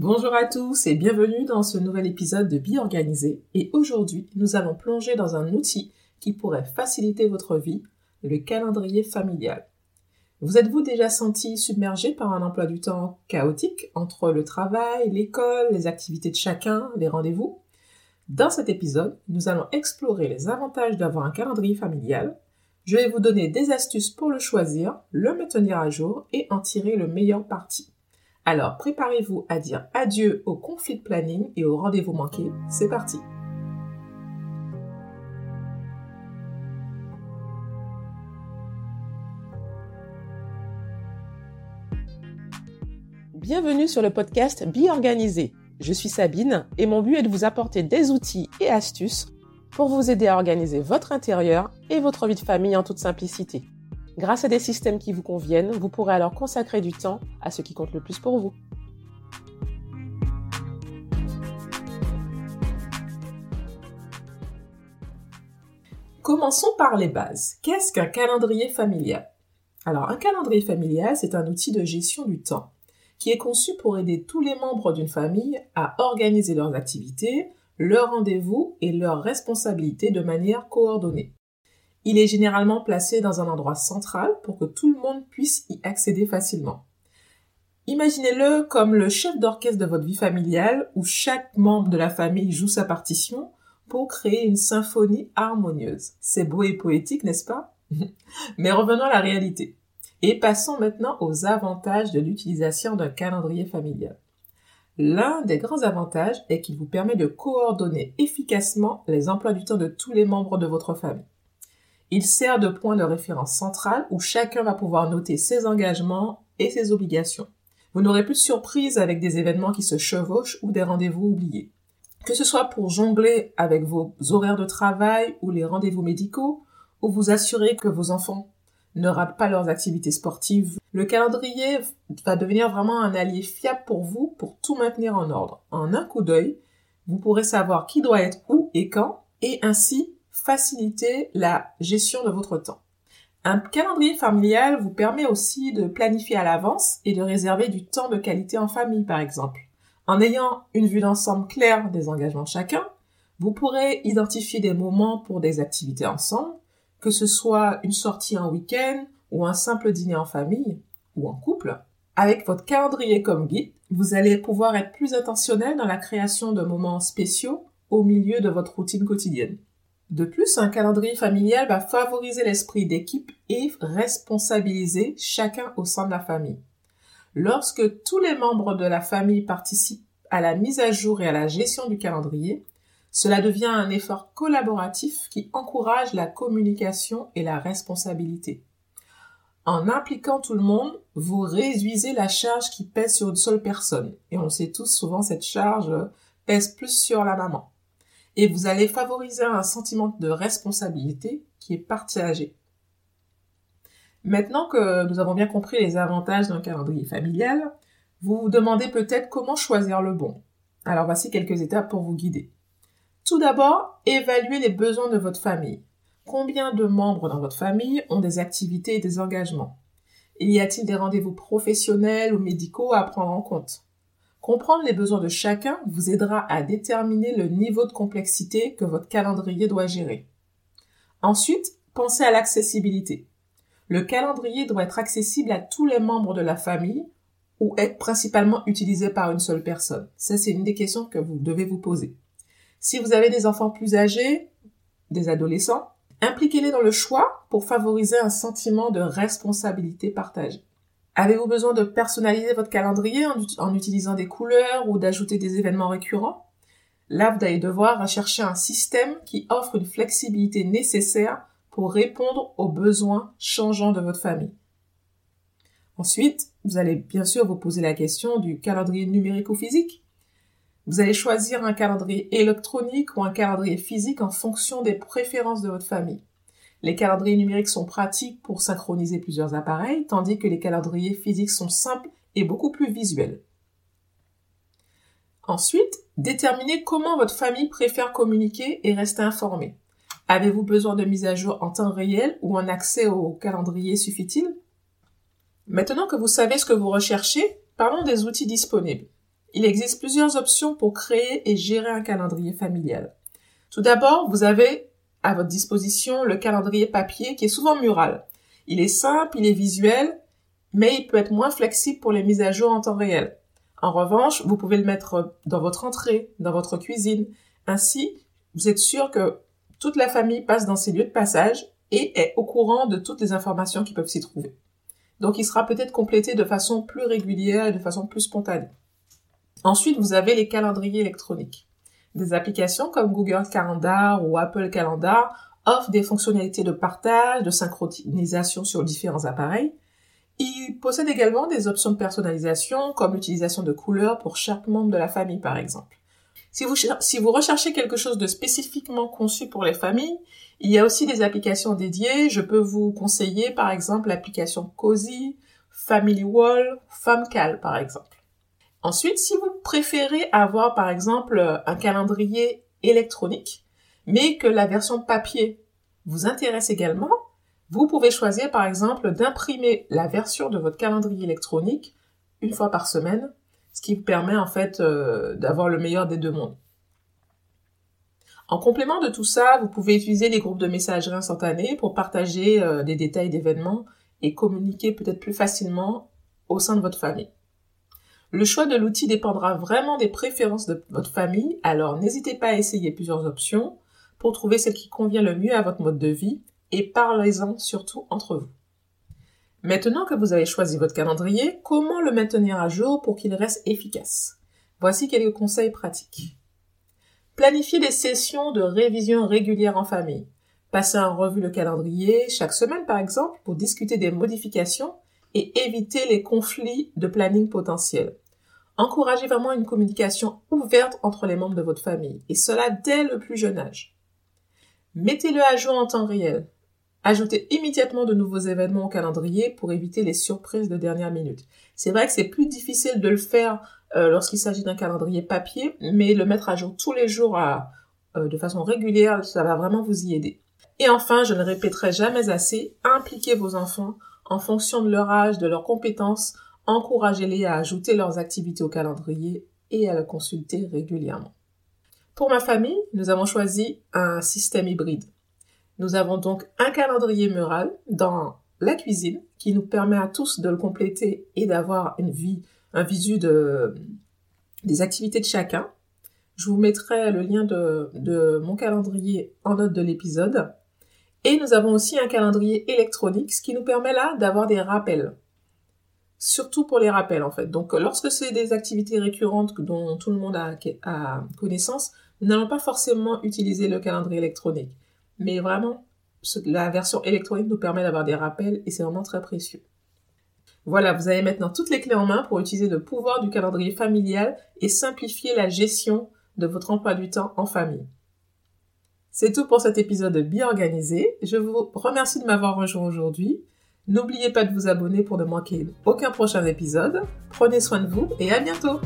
Bonjour à tous et bienvenue dans ce nouvel épisode de Bi Organisé. Et aujourd'hui, nous allons plonger dans un outil qui pourrait faciliter votre vie, le calendrier familial. Vous êtes-vous déjà senti submergé par un emploi du temps chaotique entre le travail, l'école, les activités de chacun, les rendez-vous? Dans cet épisode, nous allons explorer les avantages d'avoir un calendrier familial. Je vais vous donner des astuces pour le choisir, le maintenir à jour et en tirer le meilleur parti. Alors préparez-vous à dire adieu au conflit de planning et au rendez-vous manqué. C'est parti Bienvenue sur le podcast Bi Organisé. Je suis Sabine et mon but est de vous apporter des outils et astuces pour vous aider à organiser votre intérieur et votre vie de famille en toute simplicité. Grâce à des systèmes qui vous conviennent, vous pourrez alors consacrer du temps à ce qui compte le plus pour vous. Commençons par les bases. Qu'est-ce qu'un calendrier familial? Alors, un calendrier familial, c'est un outil de gestion du temps qui est conçu pour aider tous les membres d'une famille à organiser leurs activités, leurs rendez-vous et leurs responsabilités de manière coordonnée. Il est généralement placé dans un endroit central pour que tout le monde puisse y accéder facilement. Imaginez-le comme le chef d'orchestre de votre vie familiale où chaque membre de la famille joue sa partition pour créer une symphonie harmonieuse. C'est beau et poétique, n'est-ce pas? Mais revenons à la réalité. Et passons maintenant aux avantages de l'utilisation d'un calendrier familial. L'un des grands avantages est qu'il vous permet de coordonner efficacement les emplois du temps de tous les membres de votre famille. Il sert de point de référence central où chacun va pouvoir noter ses engagements et ses obligations. Vous n'aurez plus de surprise avec des événements qui se chevauchent ou des rendez-vous oubliés. Que ce soit pour jongler avec vos horaires de travail ou les rendez-vous médicaux, ou vous assurer que vos enfants ne ratent pas leurs activités sportives, le calendrier va devenir vraiment un allié fiable pour vous pour tout maintenir en ordre. En un coup d'œil, vous pourrez savoir qui doit être où et quand, et ainsi faciliter la gestion de votre temps. Un calendrier familial vous permet aussi de planifier à l'avance et de réserver du temps de qualité en famille, par exemple. En ayant une vue d'ensemble claire des engagements chacun, vous pourrez identifier des moments pour des activités ensemble, que ce soit une sortie en week-end ou un simple dîner en famille ou en couple. Avec votre calendrier comme guide, vous allez pouvoir être plus intentionnel dans la création de moments spéciaux au milieu de votre routine quotidienne. De plus, un calendrier familial va favoriser l'esprit d'équipe et responsabiliser chacun au sein de la famille. Lorsque tous les membres de la famille participent à la mise à jour et à la gestion du calendrier, cela devient un effort collaboratif qui encourage la communication et la responsabilité. En impliquant tout le monde, vous réduisez la charge qui pèse sur une seule personne. Et on sait tous, souvent cette charge pèse plus sur la maman et vous allez favoriser un sentiment de responsabilité qui est partagé. Maintenant que nous avons bien compris les avantages d'un calendrier familial, vous vous demandez peut-être comment choisir le bon. Alors voici quelques étapes pour vous guider. Tout d'abord, évaluez les besoins de votre famille. Combien de membres dans votre famille ont des activités et des engagements? Y a-t-il des rendez-vous professionnels ou médicaux à prendre en compte? Comprendre les besoins de chacun vous aidera à déterminer le niveau de complexité que votre calendrier doit gérer. Ensuite, pensez à l'accessibilité. Le calendrier doit être accessible à tous les membres de la famille ou être principalement utilisé par une seule personne. Ça, c'est une des questions que vous devez vous poser. Si vous avez des enfants plus âgés, des adolescents, impliquez-les dans le choix pour favoriser un sentiment de responsabilité partagée. Avez-vous besoin de personnaliser votre calendrier en, utilisant des couleurs ou d'ajouter des événements récurrents? Là, vous allez devoir chercher un système qui offre une flexibilité nécessaire pour répondre aux besoins changeants de votre famille. Ensuite, vous allez bien sûr vous poser la question du calendrier numérique ou physique. Vous allez choisir un calendrier électronique ou un calendrier physique en fonction des préférences de votre famille. Les calendriers numériques sont pratiques pour synchroniser plusieurs appareils, tandis que les calendriers physiques sont simples et beaucoup plus visuels. Ensuite, déterminez comment votre famille préfère communiquer et rester informée. Avez-vous besoin de mise à jour en temps réel ou un accès au calendrier suffit-il? Maintenant que vous savez ce que vous recherchez, parlons des outils disponibles. Il existe plusieurs options pour créer et gérer un calendrier familial. Tout d'abord, vous avez à votre disposition le calendrier papier qui est souvent mural. Il est simple, il est visuel, mais il peut être moins flexible pour les mises à jour en temps réel. En revanche, vous pouvez le mettre dans votre entrée, dans votre cuisine. Ainsi, vous êtes sûr que toute la famille passe dans ces lieux de passage et est au courant de toutes les informations qui peuvent s'y trouver. Donc il sera peut-être complété de façon plus régulière et de façon plus spontanée. Ensuite, vous avez les calendriers électroniques. Des applications comme Google Calendar ou Apple Calendar offrent des fonctionnalités de partage, de synchronisation sur différents appareils. Ils possèdent également des options de personnalisation comme l'utilisation de couleurs pour chaque membre de la famille par exemple. Si vous, recherchez quelque chose de spécifiquement conçu pour les familles, il y a aussi des applications dédiées. Je peux vous conseiller par exemple l'application Cozy, Family Wall, FamCal par exemple. Ensuite, si vous préférez avoir par exemple un calendrier électronique, mais que la version papier vous intéresse également, vous pouvez choisir par exemple d'imprimer la version de votre calendrier électronique une fois par semaine, ce qui vous permet en fait euh, d'avoir le meilleur des deux mondes. En complément de tout ça, vous pouvez utiliser les groupes de messagerie instantanée pour partager euh, des détails d'événements et communiquer peut-être plus facilement au sein de votre famille. Le choix de l'outil dépendra vraiment des préférences de votre famille, alors n'hésitez pas à essayer plusieurs options pour trouver celle qui convient le mieux à votre mode de vie et parlez-en surtout entre vous. Maintenant que vous avez choisi votre calendrier, comment le maintenir à jour pour qu'il reste efficace? Voici quelques conseils pratiques. Planifiez des sessions de révision régulières en famille. Passez en revue le calendrier chaque semaine par exemple pour discuter des modifications et éviter les conflits de planning potentiels. Encouragez vraiment une communication ouverte entre les membres de votre famille, et cela dès le plus jeune âge. Mettez-le à jour en temps réel. Ajoutez immédiatement de nouveaux événements au calendrier pour éviter les surprises de dernière minute. C'est vrai que c'est plus difficile de le faire euh, lorsqu'il s'agit d'un calendrier papier, mais le mettre à jour tous les jours euh, de façon régulière, ça va vraiment vous y aider. Et enfin, je ne répéterai jamais assez, impliquez vos enfants en fonction de leur âge, de leurs compétences, encouragez-les à ajouter leurs activités au calendrier et à le consulter régulièrement. Pour ma famille, nous avons choisi un système hybride. Nous avons donc un calendrier mural dans la cuisine qui nous permet à tous de le compléter et d'avoir une vie, un visu de, des activités de chacun. Je vous mettrai le lien de mon calendrier en note de l'épisode. Et nous avons aussi un calendrier électronique, ce qui nous permet là d'avoir des rappels. Surtout pour les rappels en fait. Donc lorsque c'est des activités récurrentes dont tout le monde a, connaissance, nous n'allons pas forcément utiliser le calendrier électronique. Mais vraiment, la version électronique nous permet d'avoir des rappels et c'est vraiment très précieux. Voilà, vous avez maintenant toutes les clés en main pour utiliser le pouvoir du calendrier familial et simplifier la gestion de votre emploi du temps en famille. C'est tout pour cet épisode bien organisé. Je vous remercie de m'avoir rejoint aujourd'hui. N'oubliez pas de vous abonner pour ne manquer aucun prochain épisode. Prenez soin de vous et à bientôt